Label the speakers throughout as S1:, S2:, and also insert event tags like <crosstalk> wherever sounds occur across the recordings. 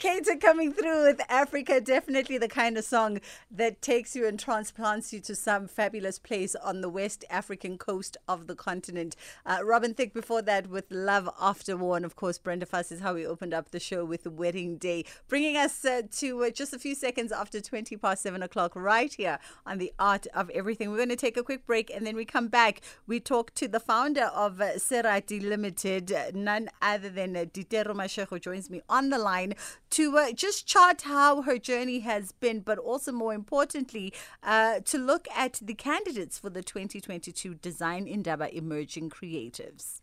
S1: Keita coming through with Africa, definitely the kind of song that takes you and transplants you to some fabulous place on the West African coast of the continent. Uh, Robin Thicke before that with Love After War. And of course, Brenda Fassie is how we opened up the show with Wedding Day, bringing us uh, to uh, just a few seconds after 20 past 7 o'clock right here on The Art of Everything. We're going to take a quick break and then we come back. We talk to the founder of uh, Serati Limited, none other than uh, Ditiro Mashigo joins me on the line to uh, just chart how her journey has been, but also more importantly, uh, to look at the candidates for the 2022 Design Indaba Emerging Creatives.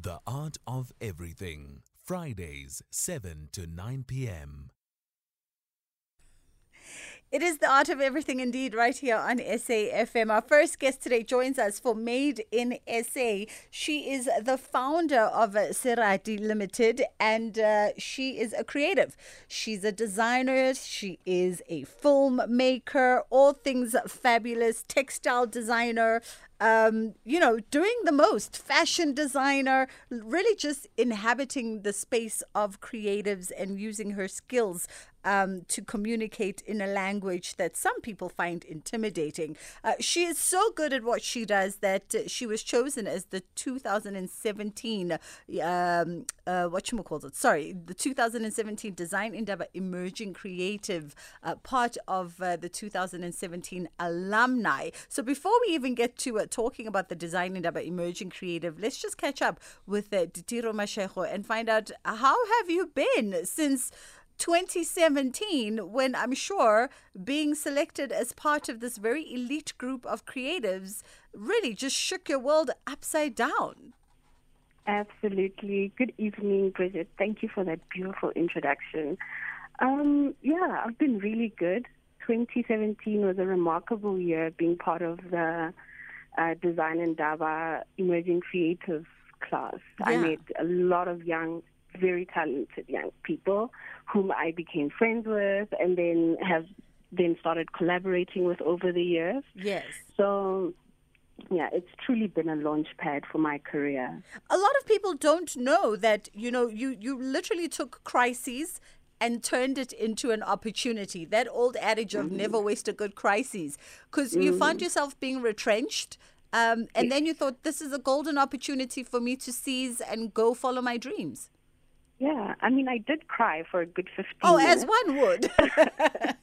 S2: The Art of Everything, Fridays, 7 to 9 p.m.
S1: It is the art of everything indeed, right here on SAFM. Our first guest today joins us for Made in SA. She is the founder of Serati Limited and uh, she is a creative. She's a designer, she is a filmmaker, all things fabulous, textile designer, um, you know, doing the most, fashion designer, really just inhabiting the space of creatives and using her skills um, to communicate in a language that some people find intimidating. Uh, she is so good at what she does that uh, she was chosen as the 2017 um, uh, what you call it? Sorry, the 2017 Design Indaba Emerging Creative, uh, part of uh, the 2017 alumni. So before we even get to uh, talking about the Design Indaba Emerging Creative, let's just catch up with uh, Ditiro and find out how have you been since 2017 when I'm sure being selected as part of this very elite group of creatives really just shook your world upside down.
S3: Absolutely. Good evening, Bridget. Thank you for that beautiful introduction. Um, yeah, I've been really good. 2017 was a remarkable year being part of the uh, Design Indaba Emerging Creative class. Yeah. I met a lot of young very talented young people whom I became friends with and then have then started collaborating with over the years.
S1: Yes.
S3: So yeah, it's truly been a launch pad for my career.
S1: A lot of people don't know that, you know, you, you literally took crises and turned it into an opportunity. That old adage of mm-hmm. never waste a good crisis. Because mm-hmm. you found yourself being retrenched. Um, and yes. then you thought, this is a golden opportunity for me to seize and go follow my dreams.
S3: Yeah, I mean, I did cry for a good 15
S1: oh,
S3: minutes.
S1: as one would. <laughs>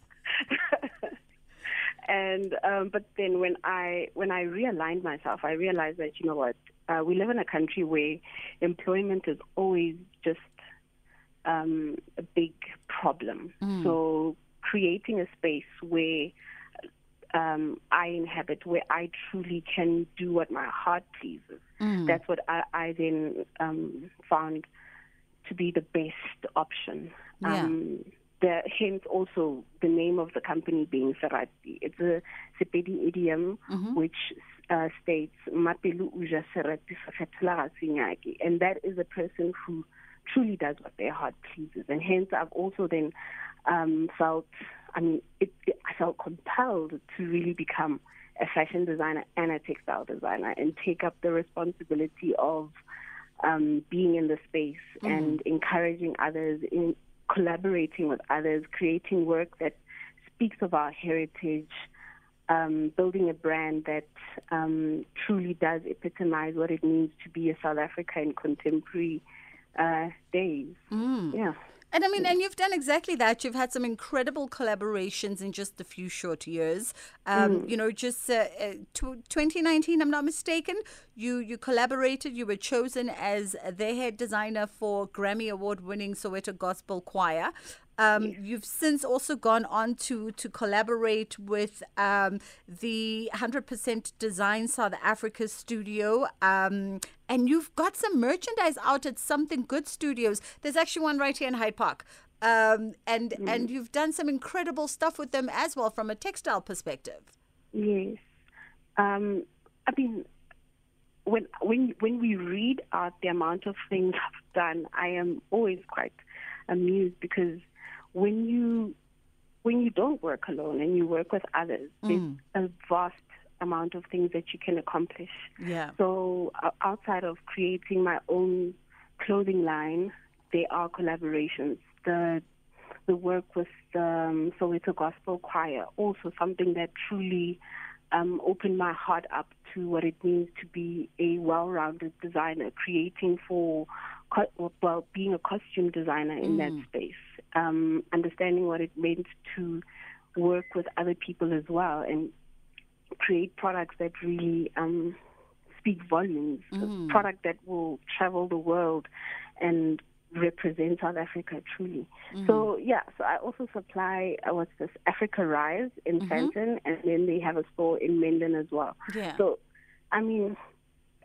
S1: <laughs>
S3: and um, but then when I when I realigned myself, I realized that you know what, uh, we live in a country where employment is always just um, a big problem. Mm. So creating a space where um, I inhabit, where I truly can do what my heart pleases. Mm. That's what I, I then um, found to be the best option. Yeah. Um, the, hence also the name of the company being Serati. It's a Sepedi idiom mm-hmm. which uh, states Mapelu uja Serati and that is a person who truly does what their heart pleases. And hence I've also then um, felt, I mean, it, it, I felt compelled to really become a fashion designer and a textile designer and take up the responsibility of um, being in the space mm-hmm. and encouraging others, in collaborating with others, creating work that speaks of our heritage, um, building a brand that um, truly does epitomize what it means to be a South African in contemporary uh, days.
S1: Mm. Yeah. And I mean, and you've done exactly that. You've had some incredible collaborations in just a few short years. Um, mm. You know, just uh, uh, 2019, I'm not mistaken. You you collaborated. You were chosen as the head designer for Grammy Award winning Soweto Gospel Choir. Um. You've since also gone on to to collaborate with um, the 100% Design South Africa studio, um, and you've got some merchandise out at Something Good Studios. There's actually one right here in Hyde Park. Um, and mm. and you've done some incredible stuff with them as well from a textile perspective.
S3: Yes, um, I mean, when when when we read out the amount of things I've done, I am always quite amused because when you when you don't work alone and you work with others, mm. there's a vast amount of things that you can accomplish.
S1: Yeah.
S3: So uh, outside of creating my own clothing line, there are collaborations. The the work with the um, Soweto Gospel Choir, also something that truly um, opened my heart up to what it means to be a well-rounded designer, creating for, well, being a costume designer in mm. that space, um, understanding what it meant to work with other people as well, and create products that really um, speak volumes, mm. a product that will travel the world and represent South Africa truly. Mm-hmm. So yeah, so I also supply uh, what's this Africa Rise in mm Sandton, and then they have a store in Menden as well.
S1: Yeah.
S3: So, I mean,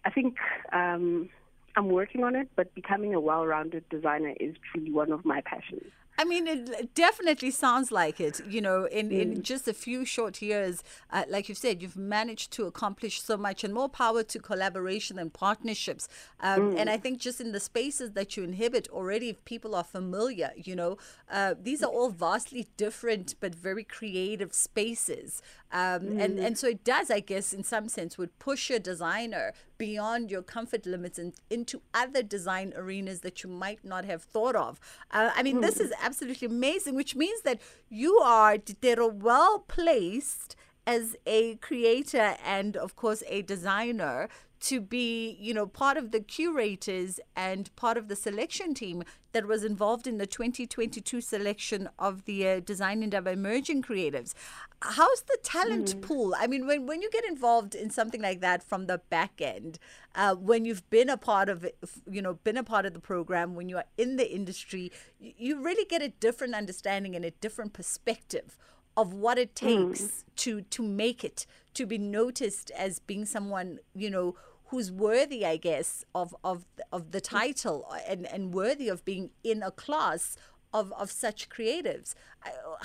S3: I think um, I'm working on it, but becoming a well-rounded designer is truly one of my passions.
S1: I mean, it definitely sounds like it. You know, in, mm. in just a few short years, uh, like you've said, you've managed to accomplish so much and more power to collaboration and partnerships. Um, mm. And I think just in the spaces that you inhibit already, if people are familiar, you know, uh, these are all vastly different but very creative spaces. Um, mm. and, and so it does, I guess, in some sense, would push a designer beyond your comfort limits and into other design arenas that you might not have thought of. Uh, I mean, mm. this is absolutely amazing, which means that you are they're well placed as a creator and of course a designer to be, you know, part of the curators and part of the selection team that was involved in the 2022 selection of the uh, Design Indaba Emerging Creatives. How's the talent mm. pool? I mean, when, when you get involved in something like that from the back end, uh, when you've been a part of it, you know, been a part of the program, when you are in the industry, you really get a different understanding and a different perspective of what it takes mm. to to make it to be noticed as being someone you know who's worthy, I guess, of of of the title and and worthy of being in a class of of such creatives.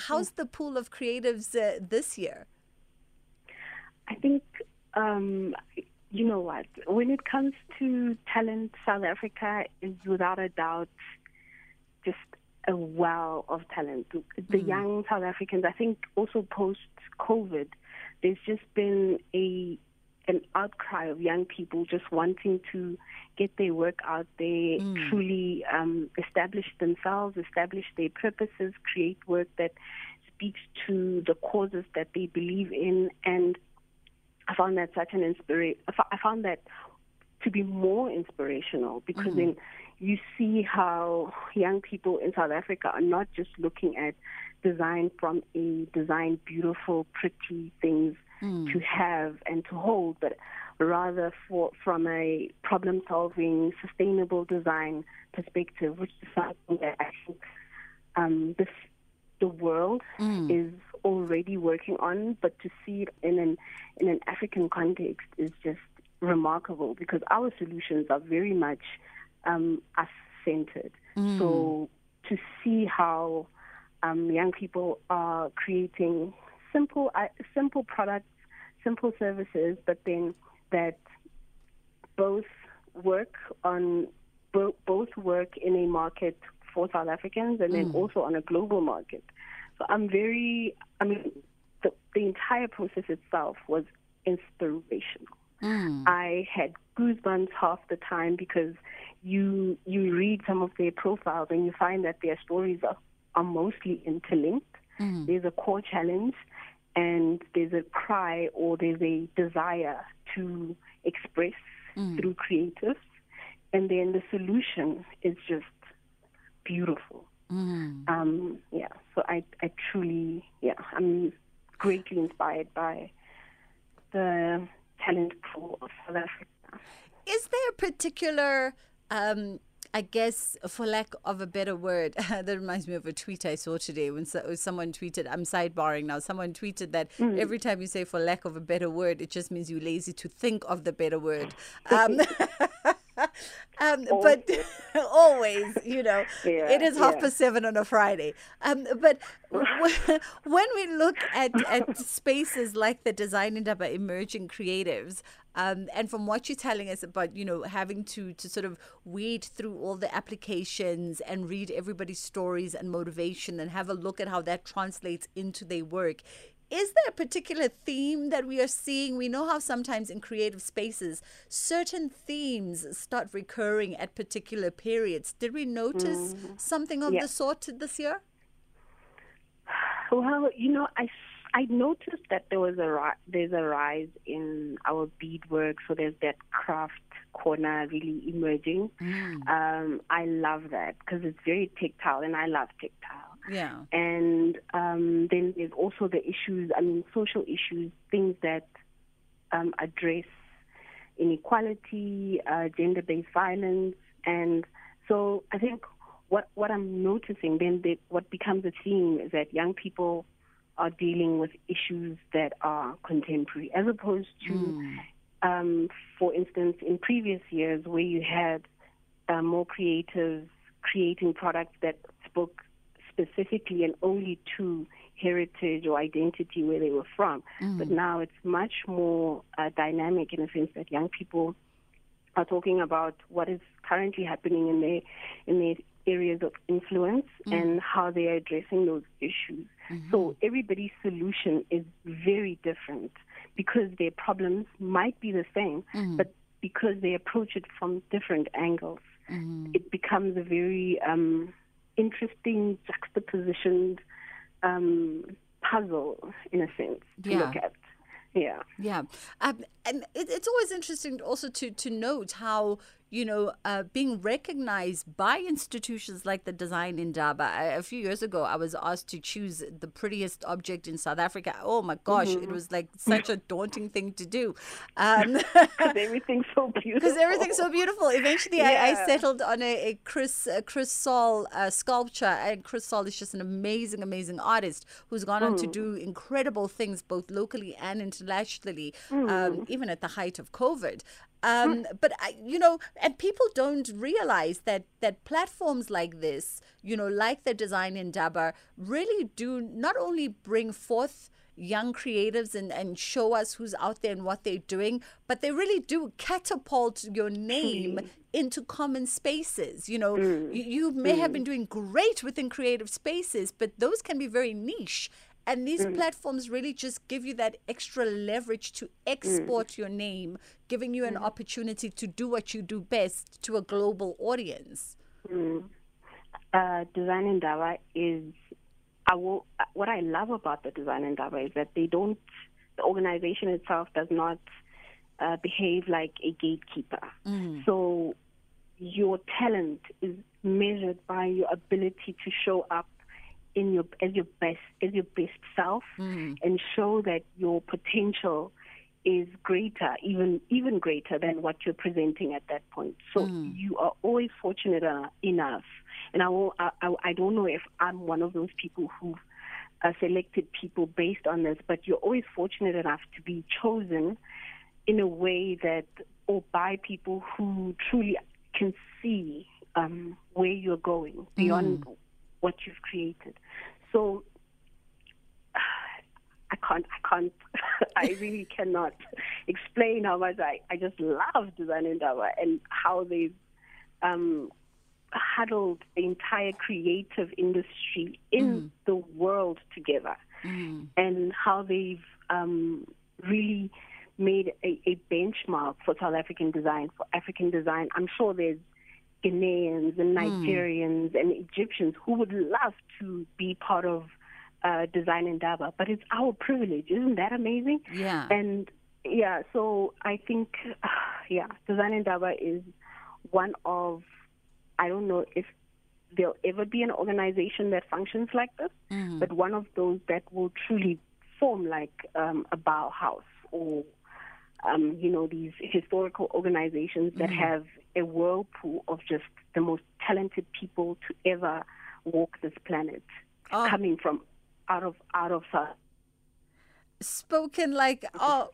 S1: How's the pool of creatives uh, this year?
S3: I think um, you know what when it comes to talent, South Africa is without a doubt just a well of talent. The mm. young South Africans, I think, also post COVID, there's just been a an outcry of young people just wanting to get their work out there, mm. truly um, establish themselves, establish their purposes, create work that speaks to the causes that they believe in. And I found that such an inspiration. I found that to be more inspirational because mm. then you see how young people in South Africa are not just looking at design from a design beautiful, pretty things mm. to have and to hold, but rather for from a problem solving, sustainable design perspective, which is something that I think um, this, the world mm. is already working on, but to see it in an in an African context is just remarkable because our solutions are very much um, us centered. Mm. So to see how um, young people are creating simple uh, simple products, simple services, but then that both work on bo- both work in a market for South Africans and then mm. also on a global market. So I'm very, I mean, the, the entire process itself was inspirational. Mm. I had goosebumps half the time because you you read some of their profiles and you find that their stories are, are mostly interlinked. Mm. There's a core challenge and there's a cry or there's a desire to express mm. through creatives. And then the solution is just beautiful. Mm. Um, yeah, so I, I truly, yeah, I'm greatly inspired by the talent pool of South Africa.
S1: Is there a particular um, I guess, for lack of a better word, <laughs> that reminds me of a tweet I saw today when so, someone tweeted, I'm sidebarring now, someone tweeted that mm. every time you say for lack of a better word, it just means you're lazy to think of the better word. Um, <laughs> <laughs> um, but always, you know, yeah, it is half yeah. past seven on a Friday. Um, but when we look at, at spaces like the Design Indaba Emerging Creatives, um, and from what you're telling us about, you know, having to to sort of weed through all the applications and read everybody's stories and motivation and have a look at how that translates into their work, is there a particular theme that we are seeing? We know how sometimes in creative spaces certain themes start recurring at particular periods. Did we notice mm. something of the sort this year?
S3: Well, you know, I I noticed that there was a ri- there's a rise in our beadwork, so there's that craft corner really emerging.
S1: Mm.
S3: Um, I love that because it's very tactile, and I love tactile.
S1: Yeah.
S3: And um, then there's also the issues, I mean, social issues, things that um, address inequality, uh, gender-based violence, and so I think what what I'm noticing then that what becomes a theme is that young people are dealing with issues that are contemporary, as opposed to,
S1: Mm.
S3: um, for instance, in previous years where you had uh, more creatives creating products that spoke specifically and only to heritage or identity where they were from. But now it's much more uh, dynamic in the sense that young people are talking about what is currently happening in their in their areas of influence and how they are addressing those issues. So everybody's solution is very different because their problems might be the same, but because they approach it from different angles, it becomes a very um, interesting juxtapositioned um, puzzle in a sense to
S1: Yeah.
S3: look at. Yeah.
S1: Yeah, um, and it, it's always interesting also to to note how you know uh, being recognized by institutions like the Design Indaba. A, a few years ago, I was asked to choose the prettiest object in South Africa. Oh my gosh, it was like <laughs> such a daunting thing to do. Um,
S3: Because everything's so <laughs> beautiful.
S1: because everything's so beautiful. Eventually, I, I settled on a, a Chris a Chris Saul uh, sculpture, and Chris Saul is just an amazing, amazing artist who's gone on to
S3: Mm.
S1: do incredible things both locally and internationally,
S3: Mm.
S1: um, even at the height of COVID. Hmm. Um, but I, you know, and people don't realize that that platforms like this, you know, like the Design Indaba, really do not only bring forth young creatives and, and show us who's out there and what they're doing, but they really do catapult your name hmm. into common spaces. You know, hmm. you, you may have been doing great within creative spaces, but those can be very niche. And these mm. platforms really just give you that extra leverage to export mm. your name, giving you an mm. opportunity to do what you do best to a global audience.
S3: uh, Design Indaba is, I will, what I love about the Design Indaba is that they don't, the organization itself does not uh, behave like a gatekeeper. So your talent is measured by your ability to show up in your as your best as your best self and show that your potential is greater even even greater than what you're presenting at that point. So you are always fortunate enough. And I, will, I I I don't know if I'm one of those people who uh, selected people based on this but you're always fortunate enough to be chosen in a way that or by people who truly can see um, where you're going beyond what you've created. So <sighs> I can't, I can't, <laughs> I really cannot explain how much I, I just love Design Indaba and how they've um, huddled the entire creative industry in the world together and how they've um, really made a, a benchmark for South African design, for African design. I'm sure there's Ghanaians and Nigerians and Egyptians who would love to be part of uh, Design Indaba, but it's our privilege. Isn't that amazing?
S1: Yeah.
S3: And yeah, so I think, uh, <sighs> yeah, Design Indaba is one of, I don't know if there'll ever be an organization that functions like this, but one of those that will truly form like um, a Bauhaus or, um, you know, these historical organizations that have a whirlpool of just the most talented people to ever walk this planet,
S1: Oh.
S3: coming from out of out of South.
S1: spoken like oh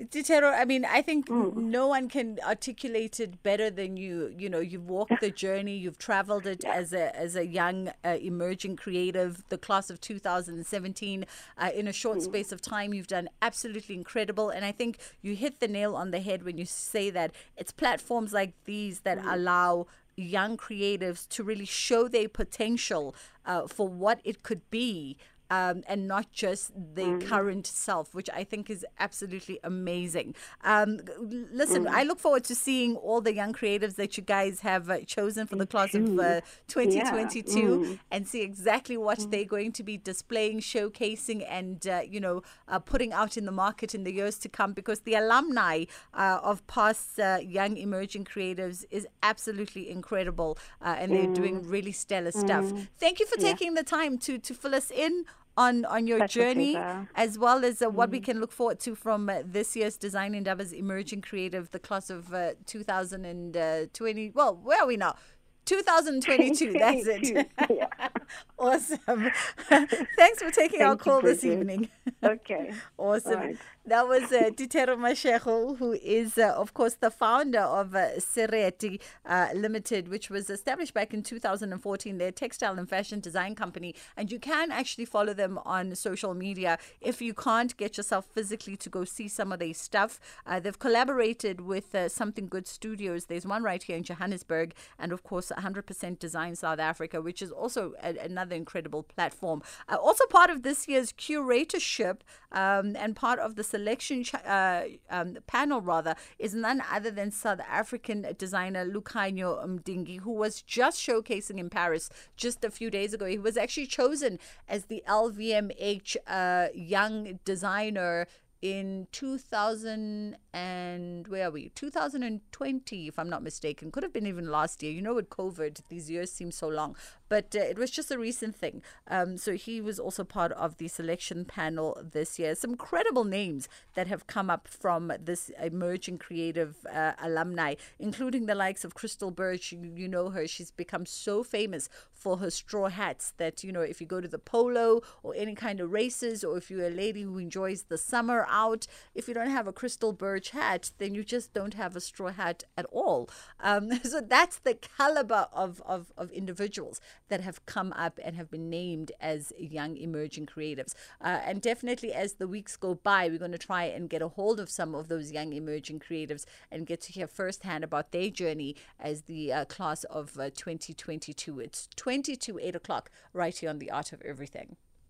S1: Ditiro, I mean, I think no one can articulate it better than you. You know, you've walked the journey, you've traveled it as a as a young uh, emerging creative, the class of 2017. Uh, in a short space of time, you've done absolutely incredible, and I think you hit the nail on the head when you say that it's platforms like these that allow young creatives to really show their potential uh, for what it could be um, and not just the mm. current self, which I think is absolutely amazing. Um, listen, mm. I look forward to seeing all the young creatives that you guys have uh, chosen for the class of uh, 2022 yeah. mm. and see exactly what mm. they're going to be displaying, showcasing, and uh, you know uh, putting out in the market in the years to come. Because the alumni uh, of past uh, young emerging creatives is absolutely incredible, and they're doing mm. really stellar stuff. Mm. Thank you for taking yeah. the time to to fill us in on on your journey as well as uh, what mm. we can look forward to from uh, this year's Design Indaba Emerging Creative, the class of uh, 2020. Well, where are we now? 2022. <laughs> That's it. <laughs> awesome. <laughs> Thanks for taking Thank our call this evening.
S3: Okay.
S1: awesome. Right. That was uh, Ditiro Mashigo, who is, uh, of course, the founder of uh, Serati uh, Limited, which was established back in 2014. They're a textile and fashion design company, and you can actually follow them on social media if you can't get yourself physically to go see some of their stuff. Uh, they've collaborated with uh, Something Good Studios. There's one right here in Johannesburg, and of course, 100% Design South Africa, which is also a, another incredible platform. Uh, also, part of this year's curatorship um, and part of the selection uh, um, panel, rather, is none other than South African designer Lukhanyo Mdingi, who was just showcasing in Paris just a few days ago. He was actually chosen as the LVMH uh, Young Designer in 2000 and where are we? 2020 if i'm not mistaken. Could have been even last year. You know with covid these years seem so long but uh, it was just a recent thing. Um, so he was also part of the selection panel this year. Some credible names that have come up from this emerging creative uh, alumni including the likes of crystal birch. You, you know her. She's become so famous for her straw hats that you know if you go to the polo or any kind of races or if you're a lady who enjoys the summer out if you don't have a crystal birch hat then you just don't have a straw hat at all. Um, <laughs> so that's the caliber of, of, of individuals that have come up and have been named as young emerging creatives uh, and definitely as the weeks go by we're going to try and get a hold of some of those young emerging creatives and get to hear firsthand about their journey as the uh, class of uh, 2022 it's 20 to 8 o'clock right here on The Art of Everything.